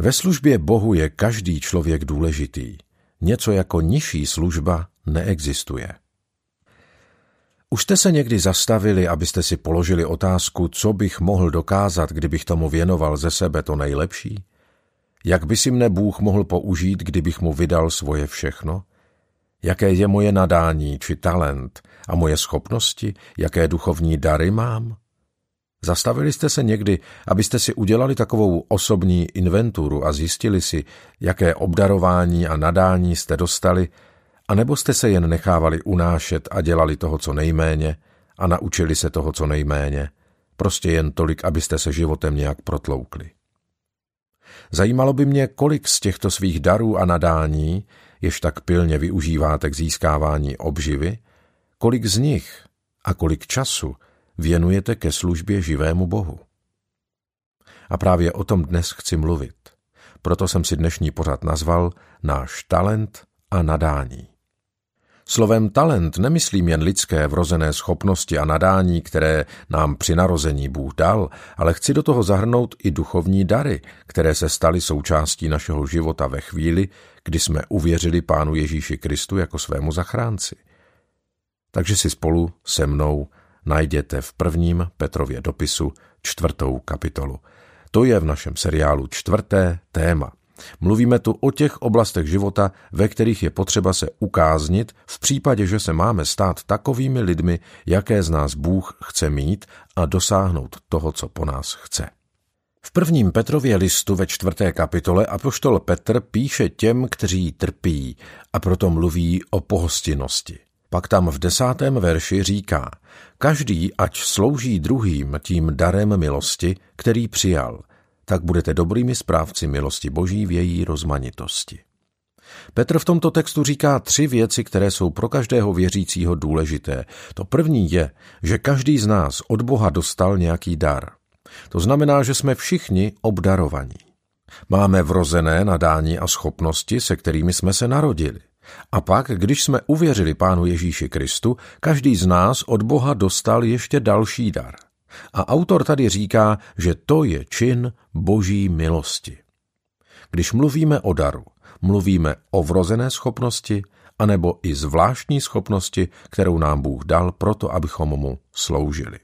Ve službě Bohu je každý člověk důležitý. Něco jako nižší služba neexistuje. Už jste se někdy zastavili, abyste si položili otázku, co bych mohl dokázat, kdybych tomu věnoval ze sebe to nejlepší? Jak by si mne Bůh mohl použít, kdybych mu vydal svoje všechno? Jaké je moje nadání či talent a moje schopnosti, jaké duchovní dary mám? Zastavili jste se někdy, abyste si udělali takovou osobní inventuru a zjistili si, jaké obdarování a nadání jste dostali, anebo jste se jen nechávali unášet a dělali toho co nejméně a naučili se toho co nejméně, prostě jen tolik, abyste se životem nějak protloukli. Zajímalo by mě, kolik z těchto svých darů a nadání, jež tak pilně využíváte k získávání obživy, kolik z nich a kolik času věnujete ke službě živému Bohu. A právě o tom dnes chci mluvit. Proto jsem si dnešní pořad nazval Náš talent a nadání. Slovem talent nemyslím jen lidské vrozené schopnosti a nadání, které nám při narození Bůh dal, ale chci do toho zahrnout i duchovní dary, které se staly součástí našeho života ve chvíli, kdy jsme uvěřili Pánu Ježíši Kristu jako svému zachránci. Takže si spolu se mnou najděte v prvním Petrově dopisu čtvrtou kapitolu. To je v našem seriálu čtvrté téma. Mluvíme tu o těch oblastech života, ve kterých je potřeba se ukáznit v případě, že se máme stát takovými lidmi, jaké z nás Bůh chce mít a dosáhnout toho, co po nás chce. V prvním Petrově listu ve čtvrté kapitole apoštol Petr píše těm, kteří trpí a proto mluví o pohostinnosti. Pak tam v desátém verši říká, každý ať slouží druhým tím darem milosti, který přijal, tak budete dobrými správci milosti Boží v její rozmanitosti. Petr v tomto textu říká tři věci, které jsou pro každého věřícího důležité. To první je, že každý z nás od Boha dostal nějaký dar. To znamená, že jsme všichni obdarovaní. Máme vrozené nadání a schopnosti, se kterými jsme se narodili. A pak, když jsme uvěřili Pánu Ježíši Kristu, každý z nás od Boha dostal ještě další dar. A autor tady říká, že to je čin boží milosti. Když mluvíme o daru, mluvíme o vrozené schopnosti, anebo i zvláštní schopnosti, kterou nám Bůh dal proto, abychom mu sloužili.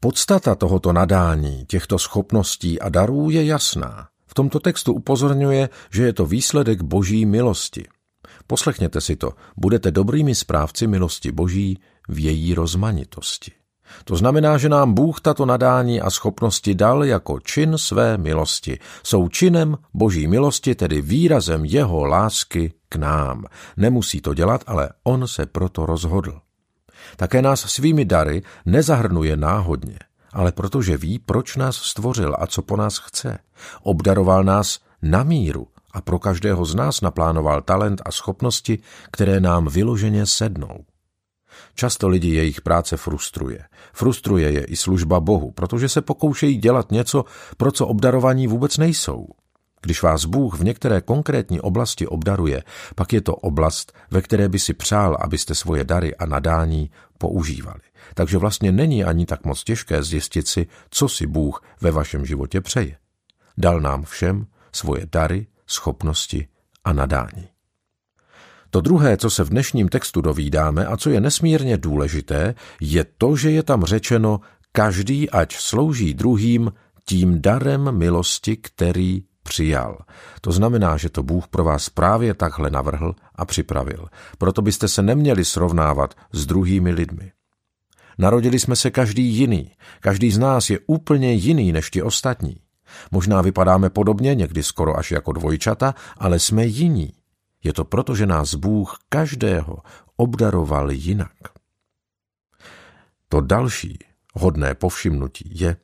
Podstata tohoto nadání, těchto schopností a darů je jasná. V tomto textu upozorňuje, že je to výsledek boží milosti. Poslechněte si to, budete dobrými správci milosti boží v její rozmanitosti. To znamená, že nám Bůh tato nadání a schopnosti dal jako čin své milosti. Jsou činem boží milosti, tedy výrazem jeho lásky k nám. Nemusí to dělat, ale on se proto rozhodl. Také nás svými dary nezahrnuje náhodně, ale protože ví, proč nás stvořil a co po nás chce. Obdaroval nás na míru a pro každého z nás naplánoval talent a schopnosti, které nám vyloženě sednou. Často lidi jejich práce frustruje. Frustruje je i služba Bohu, protože se pokoušejí dělat něco, pro co obdarovaní vůbec nejsou. Když vás Bůh v některé konkrétní oblasti obdaruje, pak je to oblast, ve které by si přál, abyste svoje dary a nadání používali. Takže vlastně není ani tak moc těžké zjistit si, co si Bůh ve vašem životě přeje. Dal nám všem svoje dary, schopnosti a nadání. To druhé, co se v dnešním textu dovídáme a co je nesmírně důležité, je to, že je tam řečeno každý ať slouží druhým tím darem milosti, který přijal. To znamená, že to Bůh pro vás právě takhle navrhl a připravil. Proto byste se neměli srovnávat s druhými lidmi. Narodili jsme se každý jiný. Každý z nás je úplně jiný než ti ostatní. Možná vypadáme podobně, někdy skoro až jako dvojčata, ale jsme jiní. Je to proto, že nás Bůh každého obdaroval jinak. To další hodné povšimnutí je,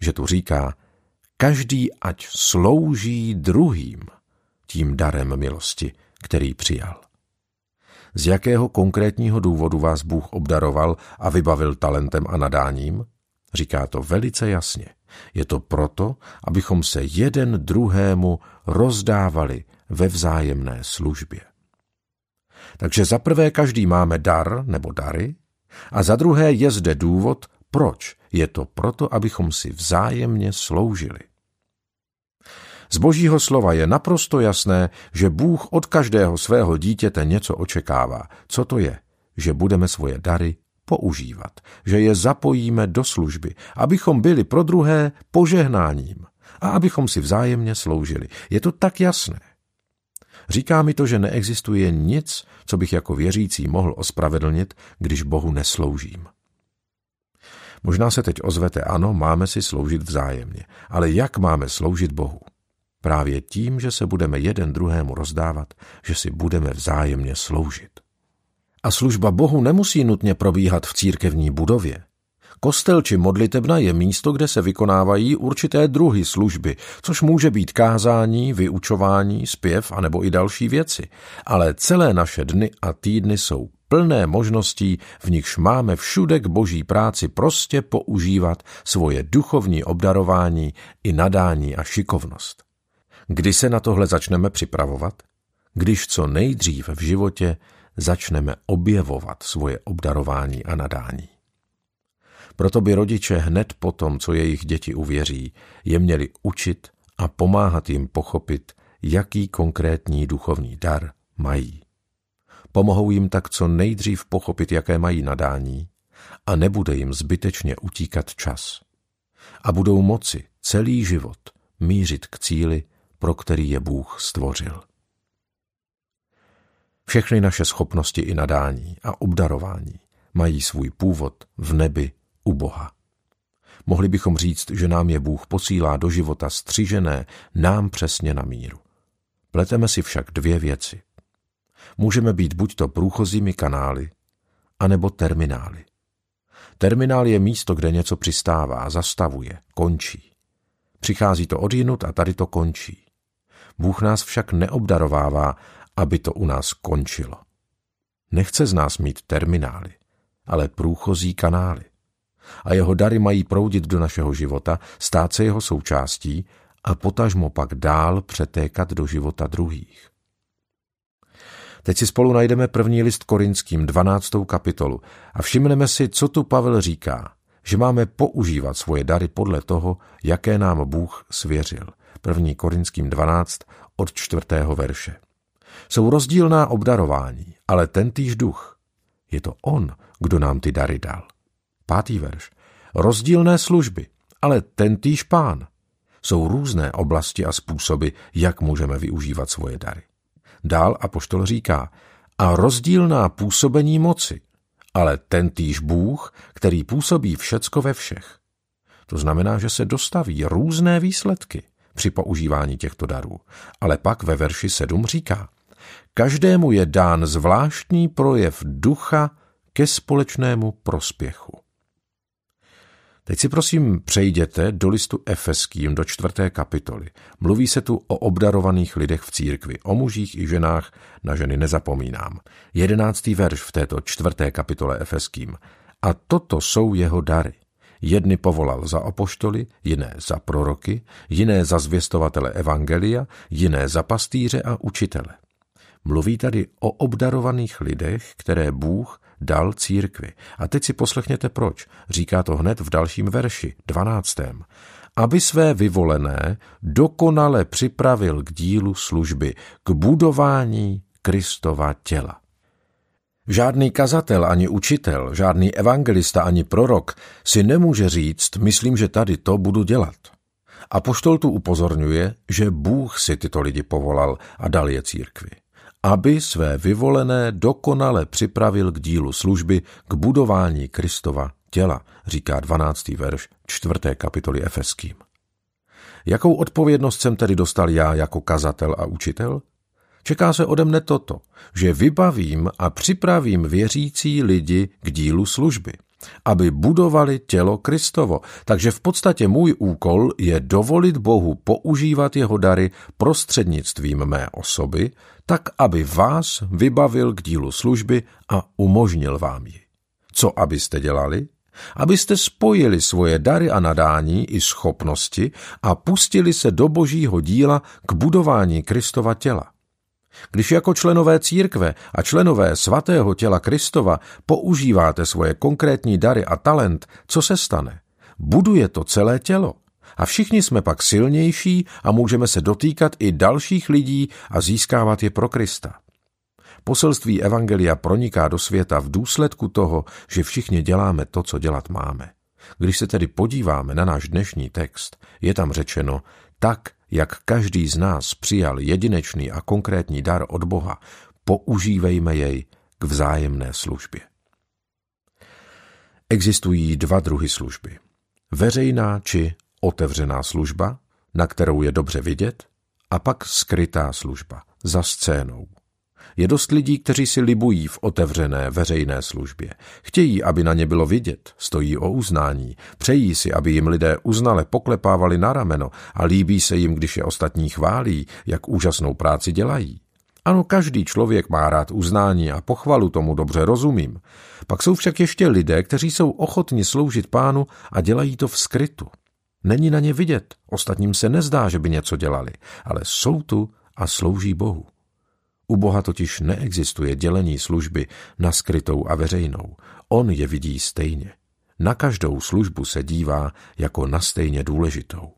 že tu říká, každý ať slouží druhým tím darem milosti, který přijal. Z jakého konkrétního důvodu vás Bůh obdaroval a vybavil talentem a nadáním? Říká to velice jasně. Je to proto, abychom se jeden druhému rozdávali ve vzájemné službě. Takže za prvé každý máme dar nebo dary a za druhé je zde důvod, proč. Je to proto, abychom si vzájemně sloužili. Z božího slova je naprosto jasné, že Bůh od každého svého dítěte něco očekává. Co to je? Že budeme svoje dary používat, že je zapojíme do služby, abychom byli pro druhé požehnáním a abychom si vzájemně sloužili. Je to tak jasné. Říká mi to, že neexistuje nic, co bych jako věřící mohl ospravedlnit, když Bohu nesloužím. Možná se teď ozvete, ano, máme si sloužit vzájemně, ale jak máme sloužit Bohu? Právě tím, že se budeme jeden druhému rozdávat, že si budeme vzájemně sloužit. A služba Bohu nemusí nutně probíhat v církevní budově. Kostel či modlitebna je místo, kde se vykonávají určité druhy služby, což může být kázání, vyučování, zpěv a nebo i další věci. Ale celé naše dny a týdny jsou plné možností, v nichž máme všude k boží práci prostě používat svoje duchovní obdarování i nadání a šikovnost. Kdy se na tohle začneme připravovat? Když co nejdřív v životě začneme objevovat svoje obdarování a nadání. Proto by rodiče hned po tom, co jejich děti uvěří, je měli učit a pomáhat jim pochopit, jaký konkrétní duchovní dar mají. Pomohou jim tak co nejdřív pochopit, jaké mají nadání a nebude jim zbytečně utíkat čas. A budou moci celý život mířit k cíli, pro který je Bůh stvořil. Všechny naše schopnosti i nadání a obdarování mají svůj původ v nebi u Boha. Mohli bychom říct, že nám je Bůh posílá do života střižené nám přesně na míru. Pleteme si však dvě věci. Můžeme být buď to průchozími kanály, anebo terminály. Terminál je místo, kde něco přistává, zastavuje, končí. Přichází to odjinut a tady to končí. Bůh nás však neobdarovává, aby to u nás končilo. Nechce z nás mít terminály, ale průchozí kanály. A jeho dary mají proudit do našeho života, stát se jeho součástí a potažmo pak dál přetékat do života druhých. Teď si spolu najdeme první list korinským, 12. kapitolu a všimneme si, co tu Pavel říká, že máme používat svoje dary podle toho, jaké nám Bůh svěřil. První korinským 12 od čtvrtého verše. Jsou rozdílná obdarování, ale ten týž duch. Je to on, kdo nám ty dary dal. Pátý verš. Rozdílné služby, ale ten týž pán. Jsou různé oblasti a způsoby, jak můžeme využívat svoje dary. Dál apoštol říká, a rozdílná působení moci, ale ten týž Bůh, který působí všecko ve všech. To znamená, že se dostaví různé výsledky při používání těchto darů. Ale pak ve verši 7 říká, každému je dán zvláštní projev ducha ke společnému prospěchu. Teď si prosím přejděte do listu Efeským do čtvrté kapitoly. Mluví se tu o obdarovaných lidech v církvi, o mužích i ženách, na ženy nezapomínám. Jedenáctý verš v této čtvrté kapitole Efeským. A toto jsou jeho dary. Jedny povolal za apoštoly, jiné za proroky, jiné za zvěstovatele evangelia, jiné za pastýře a učitele. Mluví tady o obdarovaných lidech, které Bůh dal církvi. A teď si poslechněte proč. Říká to hned v dalším verši, dvanáctém. Aby své vyvolené dokonale připravil k dílu služby, k budování Kristova těla. Žádný kazatel ani učitel, žádný evangelista ani prorok si nemůže říct, myslím, že tady to budu dělat. A poštol tu upozorňuje, že Bůh si tyto lidi povolal a dal je církvi aby své vyvolené dokonale připravil k dílu služby, k budování Kristova těla, říká 12. verš 4. kapitoly Efeským. Jakou odpovědnost jsem tedy dostal já jako kazatel a učitel? Čeká se ode mne toto, že vybavím a připravím věřící lidi k dílu služby – aby budovali tělo Kristovo. Takže v podstatě můj úkol je dovolit Bohu používat jeho dary prostřednictvím mé osoby, tak aby vás vybavil k dílu služby a umožnil vám ji. Co abyste dělali? Abyste spojili svoje dary a nadání i schopnosti a pustili se do božího díla k budování Kristova těla. Když jako členové církve a členové svatého těla Kristova používáte svoje konkrétní dary a talent, co se stane? Buduje to celé tělo. A všichni jsme pak silnější a můžeme se dotýkat i dalších lidí a získávat je pro Krista. Poselství Evangelia proniká do světa v důsledku toho, že všichni děláme to, co dělat máme. Když se tedy podíváme na náš dnešní text, je tam řečeno, tak, jak každý z nás přijal jedinečný a konkrétní dar od Boha, používejme jej k vzájemné službě. Existují dva druhy služby. Veřejná či otevřená služba, na kterou je dobře vidět, a pak skrytá služba, za scénou. Je dost lidí, kteří si libují v otevřené veřejné službě. Chtějí, aby na ně bylo vidět, stojí o uznání, přejí si, aby jim lidé uznale poklepávali na rameno a líbí se jim, když je ostatní chválí, jak úžasnou práci dělají. Ano, každý člověk má rád uznání a pochvalu, tomu dobře rozumím. Pak jsou však ještě lidé, kteří jsou ochotni sloužit pánu a dělají to v skrytu. Není na ně vidět, ostatním se nezdá, že by něco dělali, ale jsou tu a slouží Bohu. U Boha totiž neexistuje dělení služby na skrytou a veřejnou. On je vidí stejně. Na každou službu se dívá jako na stejně důležitou.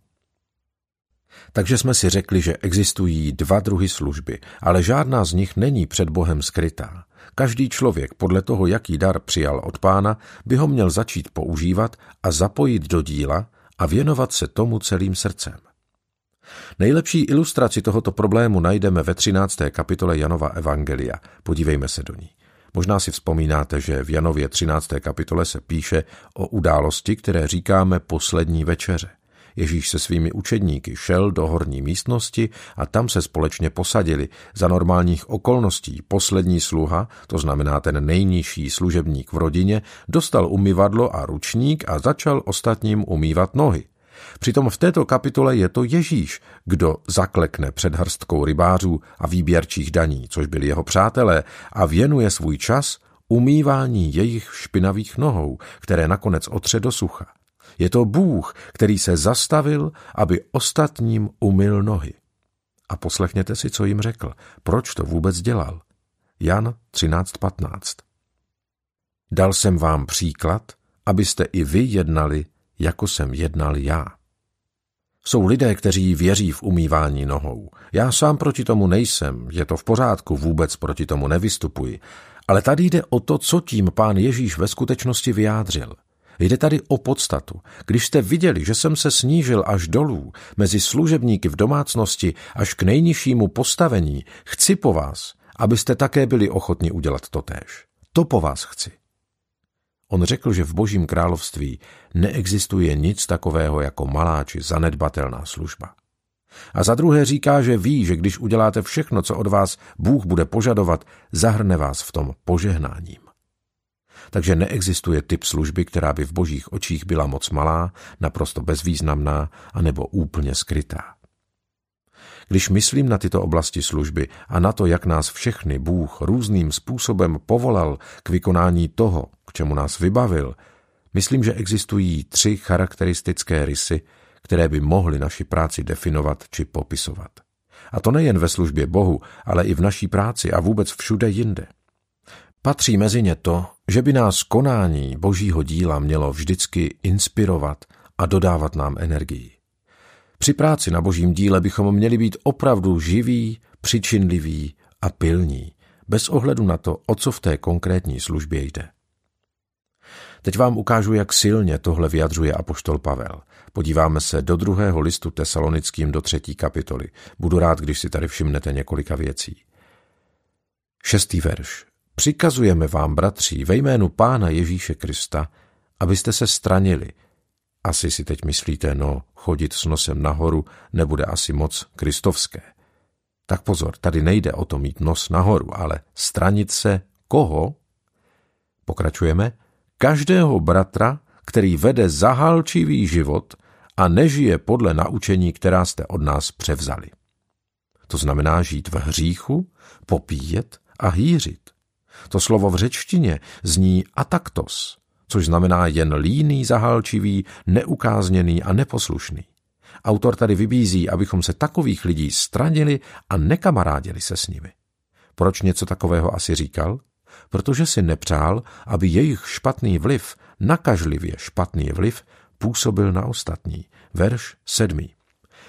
Takže jsme si řekli, že existují dva druhy služby, ale žádná z nich není před Bohem skrytá. Každý člověk podle toho, jaký dar přijal od pána, by ho měl začít používat a zapojit do díla a věnovat se tomu celým srdcem. Nejlepší ilustraci tohoto problému najdeme ve 13. kapitole Janova Evangelia. Podívejme se do ní. Možná si vzpomínáte, že v Janově 13. kapitole se píše o události, které říkáme poslední večeře. Ježíš se svými učedníky šel do horní místnosti a tam se společně posadili. Za normálních okolností poslední sluha, to znamená ten nejnižší služebník v rodině, dostal umyvadlo a ručník a začal ostatním umývat nohy. Přitom v této kapitole je to Ježíš, kdo zaklekne před hrstkou rybářů a výběrčích daní, což byli jeho přátelé, a věnuje svůj čas umývání jejich špinavých nohou, které nakonec otře do sucha. Je to Bůh, který se zastavil, aby ostatním umyl nohy. A poslechněte si, co jim řekl. Proč to vůbec dělal? Jan 13.15 Dal jsem vám příklad, abyste i vy jednali, jako jsem jednal já. Jsou lidé, kteří věří v umývání nohou. Já sám proti tomu nejsem, je to v pořádku, vůbec proti tomu nevystupuji. Ale tady jde o to, co tím pán Ježíš ve skutečnosti vyjádřil – Jde tady o podstatu. Když jste viděli, že jsem se snížil až dolů, mezi služebníky v domácnosti až k nejnižšímu postavení, chci po vás, abyste také byli ochotni udělat totéž. To po vás chci. On řekl, že v božím království neexistuje nic takového jako malá či zanedbatelná služba. A za druhé říká, že ví, že když uděláte všechno, co od vás Bůh bude požadovat, zahrne vás v tom požehnáním takže neexistuje typ služby, která by v božích očích byla moc malá, naprosto bezvýznamná a nebo úplně skrytá. Když myslím na tyto oblasti služby a na to, jak nás všechny Bůh různým způsobem povolal k vykonání toho, k čemu nás vybavil, myslím, že existují tři charakteristické rysy, které by mohly naši práci definovat či popisovat. A to nejen ve službě Bohu, ale i v naší práci a vůbec všude jinde. Patří mezi ně to, že by nás konání božího díla mělo vždycky inspirovat a dodávat nám energii. Při práci na božím díle bychom měli být opravdu živí, přičinliví a pilní, bez ohledu na to, o co v té konkrétní službě jde. Teď vám ukážu, jak silně tohle vyjadřuje apoštol Pavel. Podíváme se do druhého listu tesalonickým do třetí kapitoly. Budu rád, když si tady všimnete několika věcí. Šestý verš. Přikazujeme vám, bratři, ve jménu Pána Ježíše Krista, abyste se stranili. Asi si teď myslíte, no, chodit s nosem nahoru nebude asi moc kristovské. Tak pozor, tady nejde o to mít nos nahoru, ale stranit se koho? Pokračujeme. Každého bratra, který vede zahalčivý život a nežije podle naučení, která jste od nás převzali. To znamená žít v hříchu, popíjet a hýřit. To slovo v řečtině zní ataktos, což znamená jen líný, zahalčivý, neukázněný a neposlušný. Autor tady vybízí, abychom se takových lidí stranili a nekamarádili se s nimi. Proč něco takového asi říkal? Protože si nepřál, aby jejich špatný vliv, nakažlivě špatný vliv, působil na ostatní. verš 7.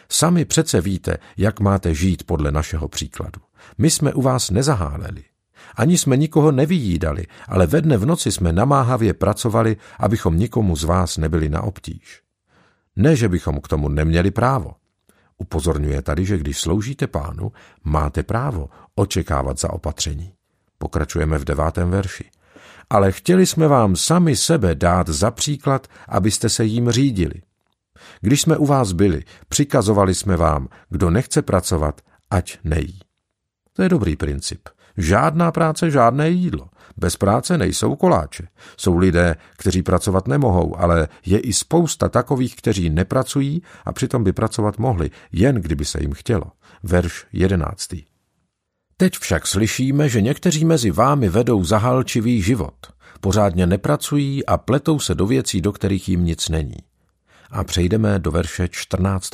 Sami přece víte, jak máte žít podle našeho příkladu. My jsme u vás nezaháleli. Ani jsme nikoho nevyjídali, ale ve dne v noci jsme namáhavě pracovali, abychom nikomu z vás nebyli na obtíž. Ne, že bychom k tomu neměli právo. Upozorňuje tady, že když sloužíte pánu, máte právo očekávat za opatření. Pokračujeme v devátém verši. Ale chtěli jsme vám sami sebe dát za příklad, abyste se jím řídili. Když jsme u vás byli, přikazovali jsme vám, kdo nechce pracovat, ať nejí. To je dobrý princip. Žádná práce, žádné jídlo. Bez práce nejsou koláče. Jsou lidé, kteří pracovat nemohou, ale je i spousta takových, kteří nepracují a přitom by pracovat mohli, jen kdyby se jim chtělo. Verš jedenáctý. Teď však slyšíme, že někteří mezi vámi vedou zahalčivý život. Pořádně nepracují a pletou se do věcí, do kterých jim nic není. A přejdeme do verše 14.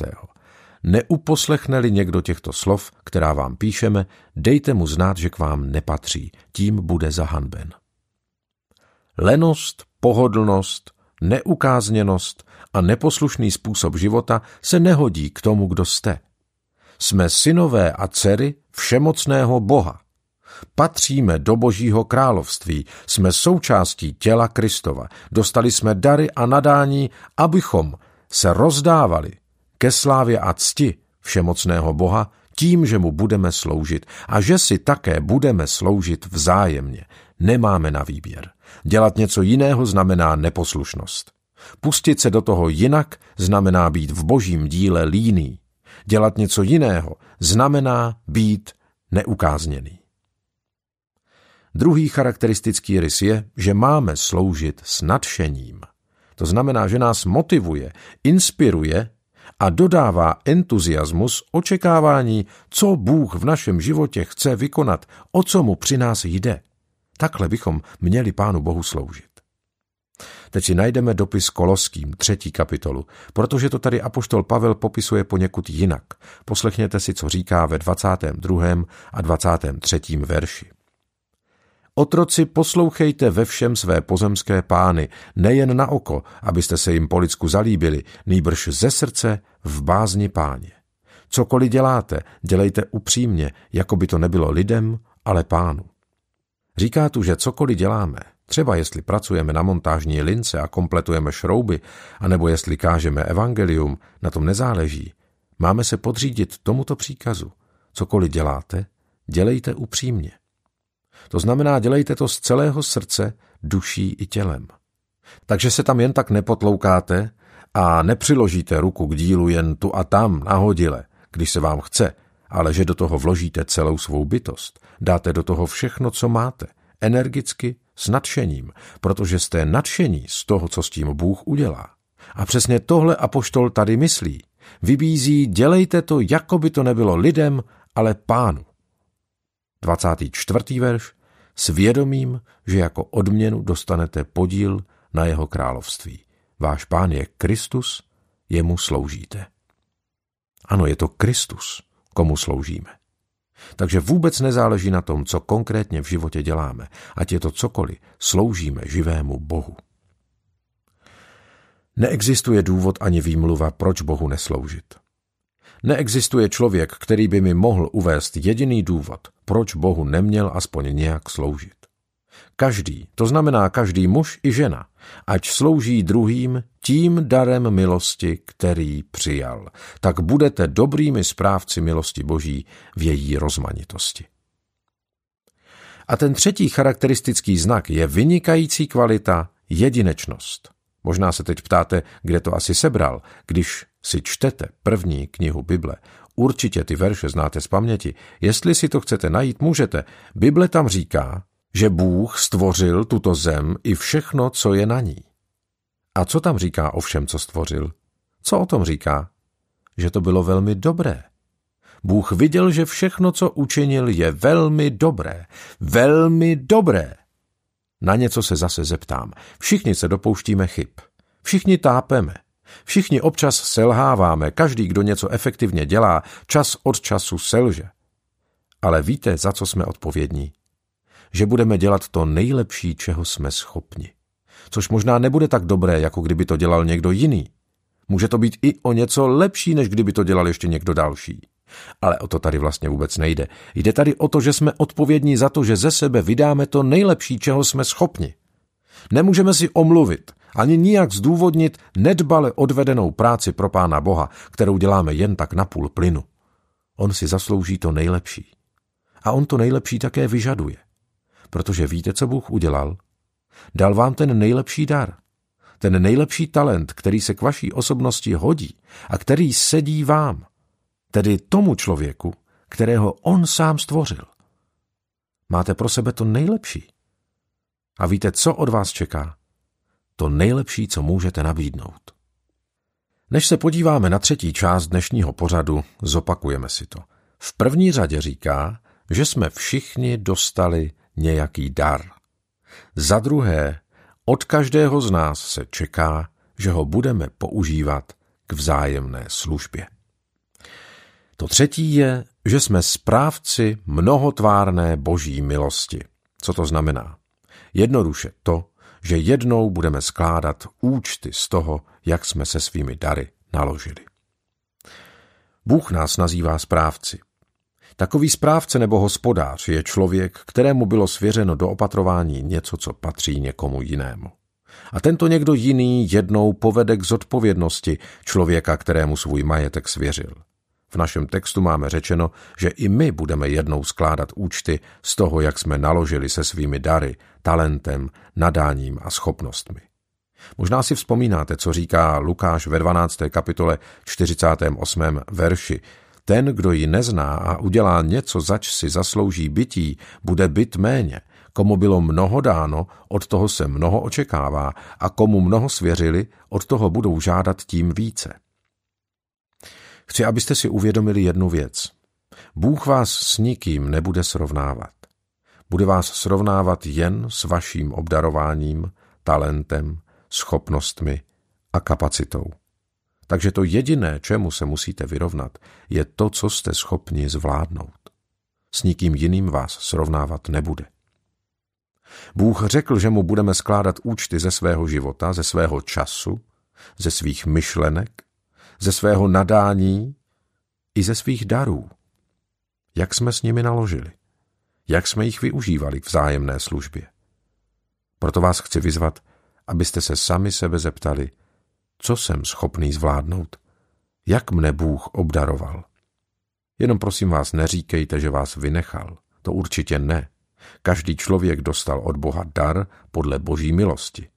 Neuposlechne-li někdo těchto slov, která vám píšeme, dejte mu znát, že k vám nepatří, tím bude zahanben. Lenost, pohodlnost, neukázněnost a neposlušný způsob života se nehodí k tomu, kdo jste. Jsme synové a dcery všemocného Boha. Patříme do Božího království, jsme součástí těla Kristova, dostali jsme dary a nadání, abychom se rozdávali ke slávě a cti všemocného Boha tím, že mu budeme sloužit a že si také budeme sloužit vzájemně. Nemáme na výběr. Dělat něco jiného znamená neposlušnost. Pustit se do toho jinak znamená být v božím díle líný. Dělat něco jiného znamená být neukázněný. Druhý charakteristický rys je, že máme sloužit s nadšením. To znamená, že nás motivuje, inspiruje a dodává entuziasmus očekávání, co Bůh v našem životě chce vykonat, o co mu při nás jde. Takhle bychom měli Pánu Bohu sloužit. Teď si najdeme dopis Koloským, třetí kapitolu, protože to tady apoštol Pavel popisuje poněkud jinak. Poslechněte si, co říká ve 22. a 23. verši. Otroci, poslouchejte ve všem své pozemské pány, nejen na oko, abyste se jim po lidsku zalíbili, nýbrž ze srdce v bázni páně. Cokoliv děláte, dělejte upřímně, jako by to nebylo lidem, ale pánu. Říká tu, že cokoliv děláme, třeba jestli pracujeme na montážní lince a kompletujeme šrouby, anebo jestli kážeme evangelium, na tom nezáleží. Máme se podřídit tomuto příkazu. Cokoliv děláte, dělejte upřímně. To znamená, dělejte to z celého srdce, duší i tělem. Takže se tam jen tak nepotloukáte a nepřiložíte ruku k dílu jen tu a tam nahodile, když se vám chce, ale že do toho vložíte celou svou bytost, dáte do toho všechno, co máte, energicky, s nadšením, protože jste nadšení z toho, co s tím Bůh udělá. A přesně tohle apoštol tady myslí. Vybízí, dělejte to, jako by to nebylo lidem, ale pánu. 24. verš, s vědomím, že jako odměnu dostanete podíl na jeho království. Váš pán je Kristus, jemu sloužíte. Ano, je to Kristus, komu sloužíme. Takže vůbec nezáleží na tom, co konkrétně v životě děláme, ať je to cokoliv, sloužíme živému Bohu. Neexistuje důvod ani výmluva, proč Bohu nesloužit. Neexistuje člověk, který by mi mohl uvést jediný důvod, proč Bohu neměl aspoň nějak sloužit. Každý, to znamená každý muž i žena, ať slouží druhým tím darem milosti, který přijal, tak budete dobrými správci milosti Boží v její rozmanitosti. A ten třetí charakteristický znak je vynikající kvalita jedinečnost. Možná se teď ptáte, kde to asi sebral, když si čtete první knihu Bible. Určitě ty verše znáte z paměti. Jestli si to chcete najít, můžete. Bible tam říká, že Bůh stvořil tuto zem i všechno, co je na ní. A co tam říká o všem, co stvořil? Co o tom říká? Že to bylo velmi dobré. Bůh viděl, že všechno, co učinil, je velmi dobré. Velmi dobré. Na něco se zase zeptám. Všichni se dopouštíme chyb. Všichni tápeme. Všichni občas selháváme, každý, kdo něco efektivně dělá, čas od času selže. Ale víte, za co jsme odpovědní? Že budeme dělat to nejlepší, čeho jsme schopni. Což možná nebude tak dobré, jako kdyby to dělal někdo jiný. Může to být i o něco lepší, než kdyby to dělal ještě někdo další. Ale o to tady vlastně vůbec nejde. Jde tady o to, že jsme odpovědní za to, že ze sebe vydáme to nejlepší, čeho jsme schopni. Nemůžeme si omluvit, ani nijak zdůvodnit nedbale odvedenou práci pro Pána Boha, kterou děláme jen tak na půl plynu. On si zaslouží to nejlepší. A on to nejlepší také vyžaduje. Protože víte, co Bůh udělal? Dal vám ten nejlepší dar. Ten nejlepší talent, který se k vaší osobnosti hodí a který sedí vám. Tedy tomu člověku, kterého on sám stvořil. Máte pro sebe to nejlepší. A víte, co od vás čeká? To nejlepší, co můžete nabídnout. Než se podíváme na třetí část dnešního pořadu, zopakujeme si to. V první řadě říká, že jsme všichni dostali nějaký dar. Za druhé, od každého z nás se čeká, že ho budeme používat k vzájemné službě. To třetí je, že jsme správci mnohotvárné boží milosti. Co to znamená? Jednoduše to, že jednou budeme skládat účty z toho, jak jsme se svými dary naložili. Bůh nás nazývá správci. Takový správce nebo hospodář je člověk, kterému bylo svěřeno do opatrování něco, co patří někomu jinému. A tento někdo jiný jednou povede k zodpovědnosti člověka, kterému svůj majetek svěřil. V našem textu máme řečeno, že i my budeme jednou skládat účty z toho, jak jsme naložili se svými dary, talentem, nadáním a schopnostmi. Možná si vzpomínáte, co říká Lukáš ve 12. kapitole 48. verši. Ten, kdo ji nezná a udělá něco, zač si zaslouží bytí, bude byt méně. Komu bylo mnoho dáno, od toho se mnoho očekává a komu mnoho svěřili, od toho budou žádat tím více. Chci, abyste si uvědomili jednu věc. Bůh vás s nikým nebude srovnávat. Bude vás srovnávat jen s vaším obdarováním, talentem, schopnostmi a kapacitou. Takže to jediné, čemu se musíte vyrovnat, je to, co jste schopni zvládnout. S nikým jiným vás srovnávat nebude. Bůh řekl, že mu budeme skládat účty ze svého života, ze svého času, ze svých myšlenek, ze svého nadání i ze svých darů. Jak jsme s nimi naložili? Jak jsme jich využívali k vzájemné službě? Proto vás chci vyzvat, abyste se sami sebe zeptali, co jsem schopný zvládnout, jak mne Bůh obdaroval. Jenom prosím vás neříkejte, že vás vynechal. To určitě ne. Každý člověk dostal od Boha dar podle boží milosti.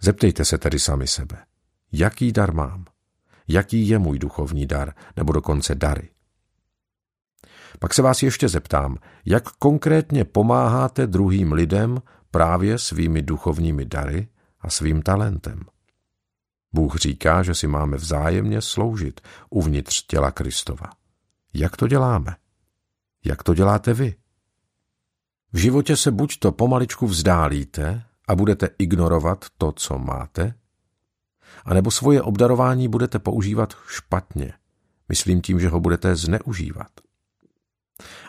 Zeptejte se tedy sami sebe, jaký dar mám, jaký je můj duchovní dar, nebo dokonce dary. Pak se vás ještě zeptám, jak konkrétně pomáháte druhým lidem právě svými duchovními dary a svým talentem. Bůh říká, že si máme vzájemně sloužit uvnitř těla Kristova. Jak to děláme? Jak to děláte vy? V životě se buď to pomaličku vzdálíte a budete ignorovat to, co máte, anebo svoje obdarování budete používat špatně, myslím tím, že ho budete zneužívat.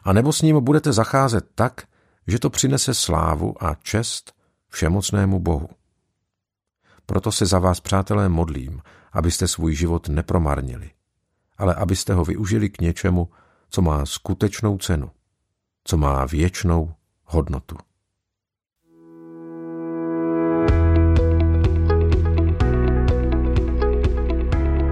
A nebo s ním budete zacházet tak, že to přinese slávu a čest všemocnému Bohu. Proto se za vás, přátelé, modlím, abyste svůj život nepromarnili, ale abyste ho využili k něčemu, co má skutečnou cenu, co má věčnou hodnotu.